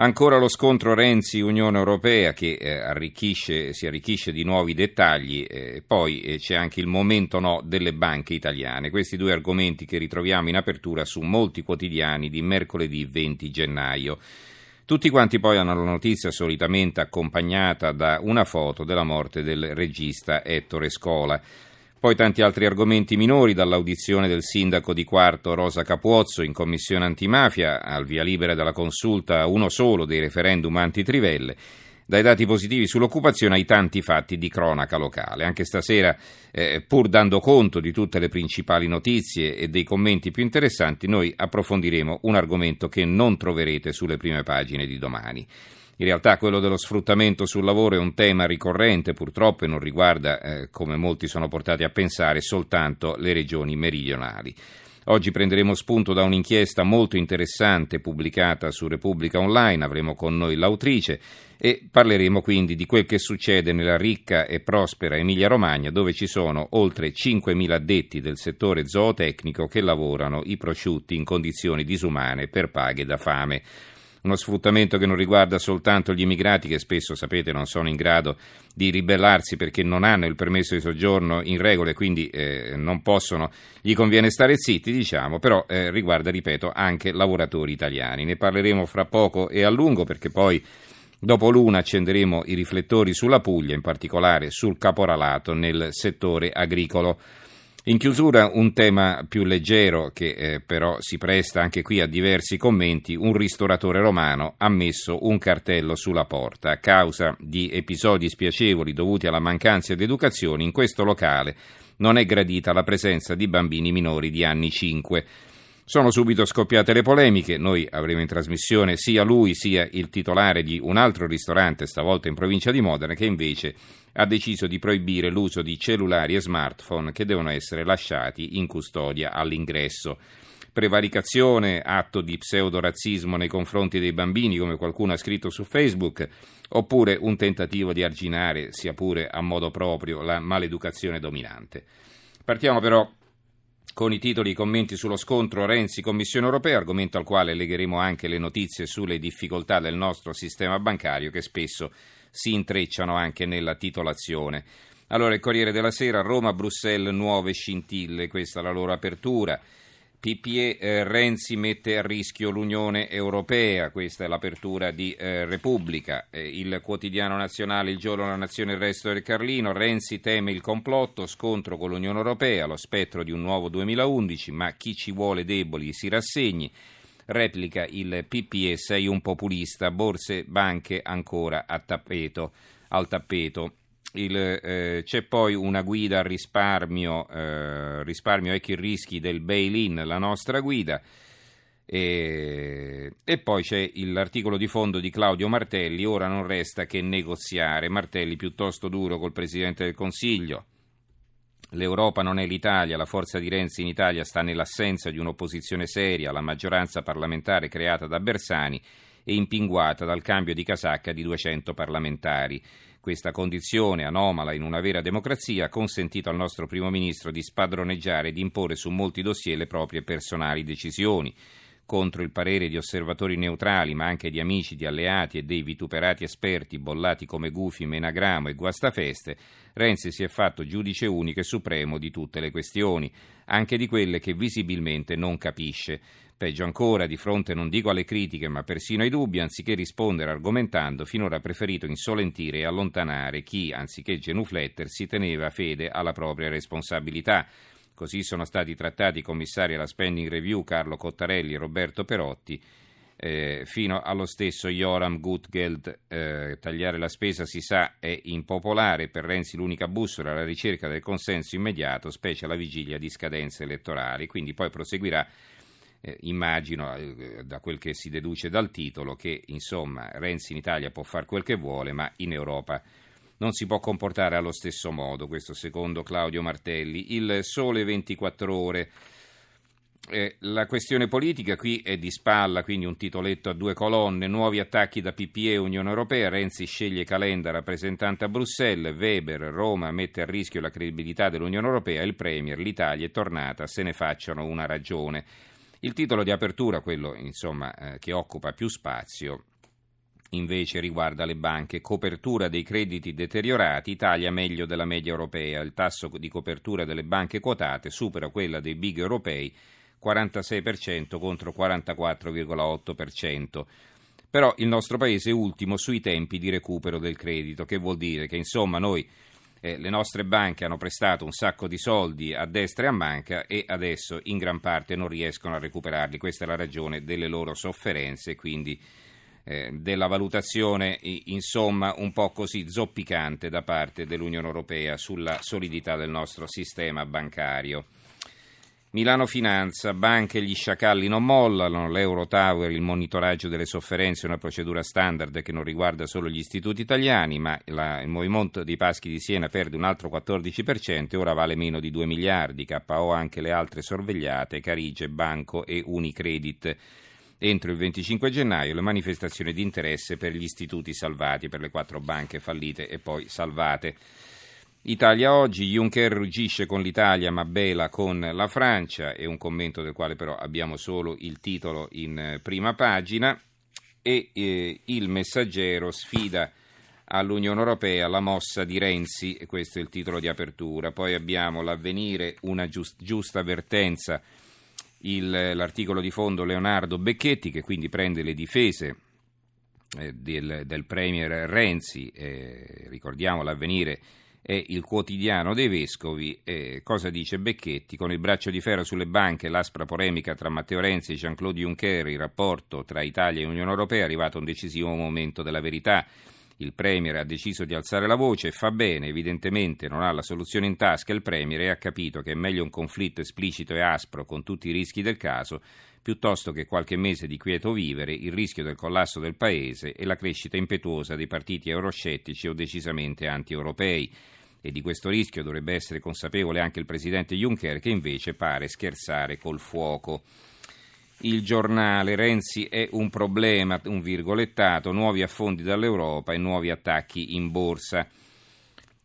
Ancora lo scontro Renzi-Unione Europea che eh, arricchisce, si arricchisce di nuovi dettagli, eh, poi eh, c'è anche il momento no delle banche italiane. Questi due argomenti che ritroviamo in apertura su molti quotidiani di mercoledì 20 gennaio. Tutti quanti poi hanno la notizia solitamente accompagnata da una foto della morte del regista Ettore Scola. Poi tanti altri argomenti minori, dall'audizione del sindaco di Quarto Rosa Capuozzo in commissione antimafia al via libera della consulta uno solo dei referendum anti-trivelle, dai dati positivi sull'occupazione ai tanti fatti di cronaca locale. Anche stasera, eh, pur dando conto di tutte le principali notizie e dei commenti più interessanti, noi approfondiremo un argomento che non troverete sulle prime pagine di domani. In realtà quello dello sfruttamento sul lavoro è un tema ricorrente purtroppo e non riguarda, eh, come molti sono portati a pensare, soltanto le regioni meridionali. Oggi prenderemo spunto da un'inchiesta molto interessante pubblicata su Repubblica Online, avremo con noi l'autrice e parleremo quindi di quel che succede nella ricca e prospera Emilia Romagna dove ci sono oltre 5.000 addetti del settore zootecnico che lavorano i prosciutti in condizioni disumane per paghe da fame uno sfruttamento che non riguarda soltanto gli immigrati che spesso, sapete, non sono in grado di ribellarsi perché non hanno il permesso di soggiorno in regola e quindi eh, non possono, gli conviene stare zitti, diciamo, però eh, riguarda, ripeto, anche lavoratori italiani. Ne parleremo fra poco e a lungo perché poi Dopo l'una accenderemo i riflettori sulla Puglia, in particolare sul caporalato nel settore agricolo. In chiusura un tema più leggero che eh, però si presta anche qui a diversi commenti. Un ristoratore romano ha messo un cartello sulla porta a causa di episodi spiacevoli dovuti alla mancanza di educazione. In questo locale non è gradita la presenza di bambini minori di anni 5. Sono subito scoppiate le polemiche, noi avremo in trasmissione sia lui sia il titolare di un altro ristorante, stavolta in provincia di Modena, che invece ha deciso di proibire l'uso di cellulari e smartphone che devono essere lasciati in custodia all'ingresso. Prevaricazione, atto di pseudorazzismo nei confronti dei bambini, come qualcuno ha scritto su Facebook, oppure un tentativo di arginare, sia pure a modo proprio, la maleducazione dominante. Partiamo però con i titoli i commenti sullo scontro Renzi-Commissione europea, argomento al quale legheremo anche le notizie sulle difficoltà del nostro sistema bancario che spesso si intrecciano anche nella titolazione. Allora, il Corriere della Sera, Roma-Bruxelles, nuove scintille, questa è la loro apertura. PPE eh, Renzi mette a rischio l'Unione Europea, questa è l'apertura di eh, Repubblica, eh, il quotidiano nazionale, il giorno della nazione, il resto del Carlino, Renzi teme il complotto, scontro con l'Unione Europea, lo spettro di un nuovo 2011, ma chi ci vuole deboli si rassegni, replica il PPE, sei un populista, borse, banche ancora tappeto, al tappeto. Il, eh, c'è poi una guida al risparmio, eh, risparmio e che rischi del bail-in, la nostra guida. E, e, poi c'è l'articolo di fondo di Claudio Martelli, ora non resta che negoziare. Martelli piuttosto duro col Presidente del Consiglio. L'Europa non è l'Italia, la forza di Renzi in Italia sta nell'assenza di un'opposizione seria, la maggioranza parlamentare creata da Bersani e impinguata dal cambio di casacca di 200 parlamentari. Questa condizione anomala in una vera democrazia ha consentito al nostro primo ministro di spadroneggiare e di imporre su molti dossier le proprie personali decisioni. Contro il parere di osservatori neutrali, ma anche di amici, di alleati e dei vituperati esperti bollati come Gufi, Menagramo e Guastafeste, Renzi si è fatto giudice unico e supremo di tutte le questioni, anche di quelle che visibilmente non capisce. Peggio ancora, di fronte non dico alle critiche, ma persino ai dubbi, anziché rispondere argomentando, finora ha preferito insolentire e allontanare chi, anziché genuflettersi, teneva fede alla propria responsabilità. Così sono stati trattati i commissari alla spending review Carlo Cottarelli e Roberto Perotti, eh, fino allo stesso Joram Gutgeld. Eh, tagliare la spesa, si sa, è impopolare. Per Renzi l'unica bussola alla ricerca del consenso immediato, specie alla vigilia di scadenze elettorali. Quindi poi proseguirà eh, immagino, eh, da quel che si deduce dal titolo, che insomma Renzi in Italia può fare quel che vuole, ma in Europa non si può comportare allo stesso modo, questo secondo Claudio Martelli. Il Sole 24 ore. Eh, la questione politica qui è di spalla, quindi un titoletto a due colonne, nuovi attacchi da PPE e Unione Europea, Renzi sceglie Calenda rappresentante a Bruxelles, Weber, Roma mette a rischio la credibilità dell'Unione Europea, il Premier, l'Italia è tornata, se ne facciano una ragione. Il titolo di apertura, quello insomma, eh, che occupa più spazio, invece riguarda le banche. Copertura dei crediti deteriorati, Italia meglio della media europea. Il tasso di copertura delle banche quotate supera quella dei big europei, 46% contro 44,8%. Però il nostro paese è ultimo sui tempi di recupero del credito, che vuol dire che insomma noi eh, le nostre banche hanno prestato un sacco di soldi a destra e a manca e adesso in gran parte non riescono a recuperarli. Questa è la ragione delle loro sofferenze, quindi eh, della valutazione insomma un po' così zoppicante da parte dell'Unione Europea sulla solidità del nostro sistema bancario. Milano Finanza, banche e gli sciacalli non mollano, l'Eurotower, il monitoraggio delle sofferenze è una procedura standard che non riguarda solo gli istituti italiani, ma la, il movimento dei Paschi di Siena perde un altro 14% e ora vale meno di 2 miliardi, KO anche le altre sorvegliate, Carige, Banco e Unicredit. Entro il 25 gennaio le manifestazioni di interesse per gli istituti salvati, per le quattro banche fallite e poi salvate. Italia oggi, Juncker ruggisce con l'Italia ma bela con la Francia, è un commento del quale però abbiamo solo il titolo in eh, prima pagina e eh, il messaggero sfida all'Unione Europea la mossa di Renzi, questo è il titolo di apertura, poi abbiamo l'avvenire, una giust- giusta avvertenza, il, l'articolo di fondo Leonardo Becchetti che quindi prende le difese eh, del, del Premier Renzi, eh, ricordiamo l'avvenire è il quotidiano dei vescovi. Eh, cosa dice Becchetti? Con il braccio di ferro sulle banche, l'aspra polemica tra Matteo Renzi e Jean-Claude Juncker, il rapporto tra Italia e Unione Europea è arrivato a un decisivo momento della verità. Il Premier ha deciso di alzare la voce fa bene, evidentemente non ha la soluzione in tasca il Premier e ha capito che è meglio un conflitto esplicito e aspro con tutti i rischi del caso piuttosto che qualche mese di quieto vivere, il rischio del collasso del Paese e la crescita impetuosa dei partiti euroscettici o decisamente anti-europei. E di questo rischio dovrebbe essere consapevole anche il presidente Juncker, che invece pare scherzare col fuoco. Il giornale Renzi è un problema, un virgolettato, nuovi affondi dall'Europa e nuovi attacchi in borsa.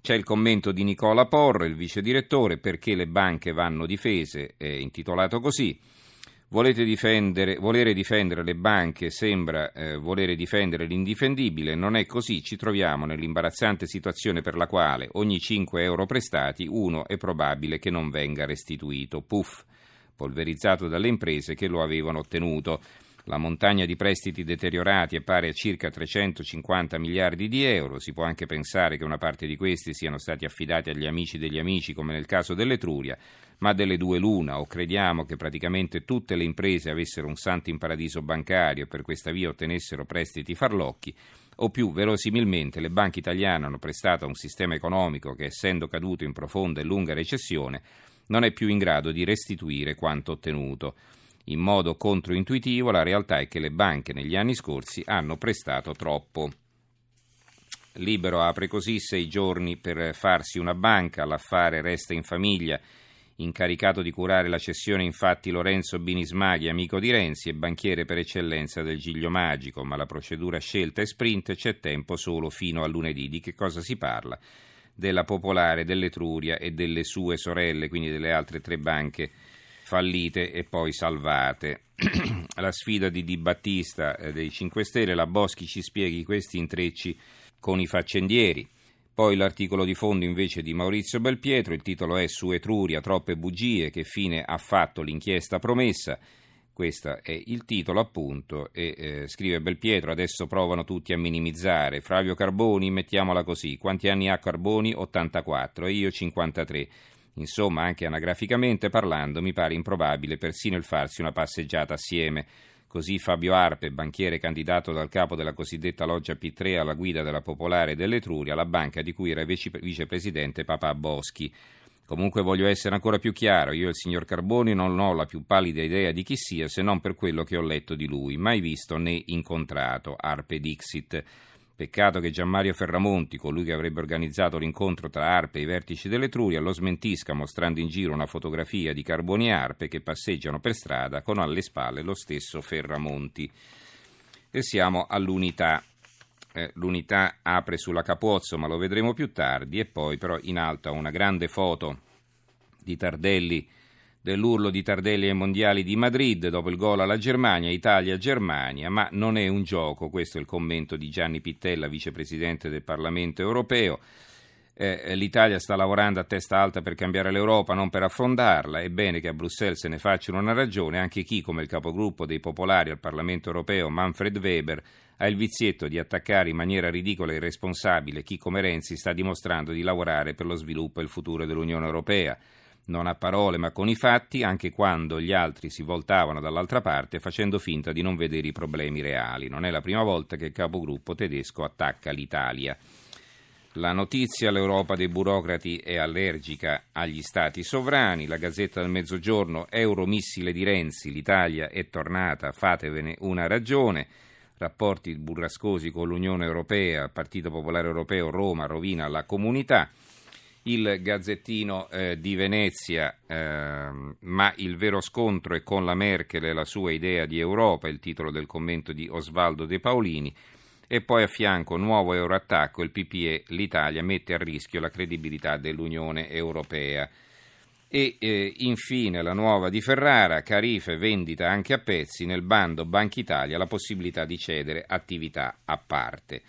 C'è il commento di Nicola Porro, il vice direttore, perché le banche vanno difese, è intitolato così. Difendere, volere difendere le banche sembra eh, volere difendere l'indifendibile, non è così, ci troviamo nell'imbarazzante situazione per la quale ogni 5 euro prestati uno è probabile che non venga restituito. Puff, polverizzato dalle imprese che lo avevano ottenuto. La montagna di prestiti deteriorati è pari a circa 350 miliardi di euro, si può anche pensare che una parte di questi siano stati affidati agli amici degli amici come nel caso dell'Etruria, ma delle due l'una, o crediamo che praticamente tutte le imprese avessero un santo in paradiso bancario e per questa via ottenessero prestiti farlocchi, o più verosimilmente le banche italiane hanno prestato a un sistema economico che, essendo caduto in profonda e lunga recessione, non è più in grado di restituire quanto ottenuto. In modo controintuitivo la realtà è che le banche negli anni scorsi hanno prestato troppo. Libero apre così sei giorni per farsi una banca, l'affare resta in famiglia. Incaricato di curare la cessione infatti Lorenzo Binismaghi, amico di Renzi e banchiere per eccellenza del Giglio Magico, ma la procedura scelta è sprint, c'è tempo solo fino a lunedì. Di che cosa si parla? Della Popolare, dell'Etruria e delle sue sorelle, quindi delle altre tre banche fallite e poi salvate. la sfida di Di Battista eh, dei 5 Stelle, la Boschi ci spieghi questi intrecci con i faccendieri. Poi l'articolo di fondo invece di Maurizio Belpietro, il titolo è Su Etruria, troppe bugie, che fine ha fatto l'inchiesta promessa. Questo è il titolo appunto e eh, scrive Belpietro, adesso provano tutti a minimizzare. Flavio Carboni, mettiamola così, quanti anni ha Carboni? 84 e io 53. Insomma, anche anagraficamente parlando, mi pare improbabile persino il farsi una passeggiata assieme. Così Fabio Arpe, banchiere candidato dal capo della cosiddetta loggia P3 alla guida della Popolare dell'Etruria, la banca di cui era vicepresidente Papà Boschi. Comunque voglio essere ancora più chiaro, io e il signor Carboni non ho la più pallida idea di chi sia se non per quello che ho letto di lui, mai visto né incontrato, Arpe Dixit. Peccato che Gianmario Ferramonti, colui che avrebbe organizzato l'incontro tra Arpe e i vertici dell'Etruria, lo smentisca mostrando in giro una fotografia di Carboni e Arpe che passeggiano per strada con alle spalle lo stesso Ferramonti. E siamo all'unità. Eh, l'unità apre sulla Capozzo, ma lo vedremo più tardi, e poi però in alto una grande foto di Tardelli, dell'urlo di Tardelli ai mondiali di Madrid dopo il gol alla Germania, Italia-Germania, ma non è un gioco, questo è il commento di Gianni Pittella, vicepresidente del Parlamento europeo. Eh, L'Italia sta lavorando a testa alta per cambiare l'Europa, non per affondarla. È bene che a Bruxelles se ne facciano una ragione. Anche chi, come il capogruppo dei popolari al Parlamento europeo, Manfred Weber, ha il vizietto di attaccare in maniera ridicola e irresponsabile chi, come Renzi, sta dimostrando di lavorare per lo sviluppo e il futuro dell'Unione europea. Non a parole, ma con i fatti, anche quando gli altri si voltavano dall'altra parte facendo finta di non vedere i problemi reali. Non è la prima volta che il capogruppo tedesco attacca l'Italia. La notizia, l'Europa dei burocrati è allergica agli stati sovrani, la Gazzetta del Mezzogiorno, Euromissile di Renzi, l'Italia è tornata, fatevene una ragione, rapporti burrascosi con l'Unione Europea, Partito Popolare Europeo, Roma rovina la comunità, il Gazzettino eh, di Venezia, eh, ma il vero scontro è con la Merkel e la sua idea di Europa, il titolo del commento di Osvaldo De Paolini, e poi a fianco nuovo euroattacco, il PPE, l'Italia mette a rischio la credibilità dell'Unione Europea. E eh, infine la nuova di Ferrara, Carife vendita anche a pezzi, nel bando Banca Italia la possibilità di cedere attività a parte.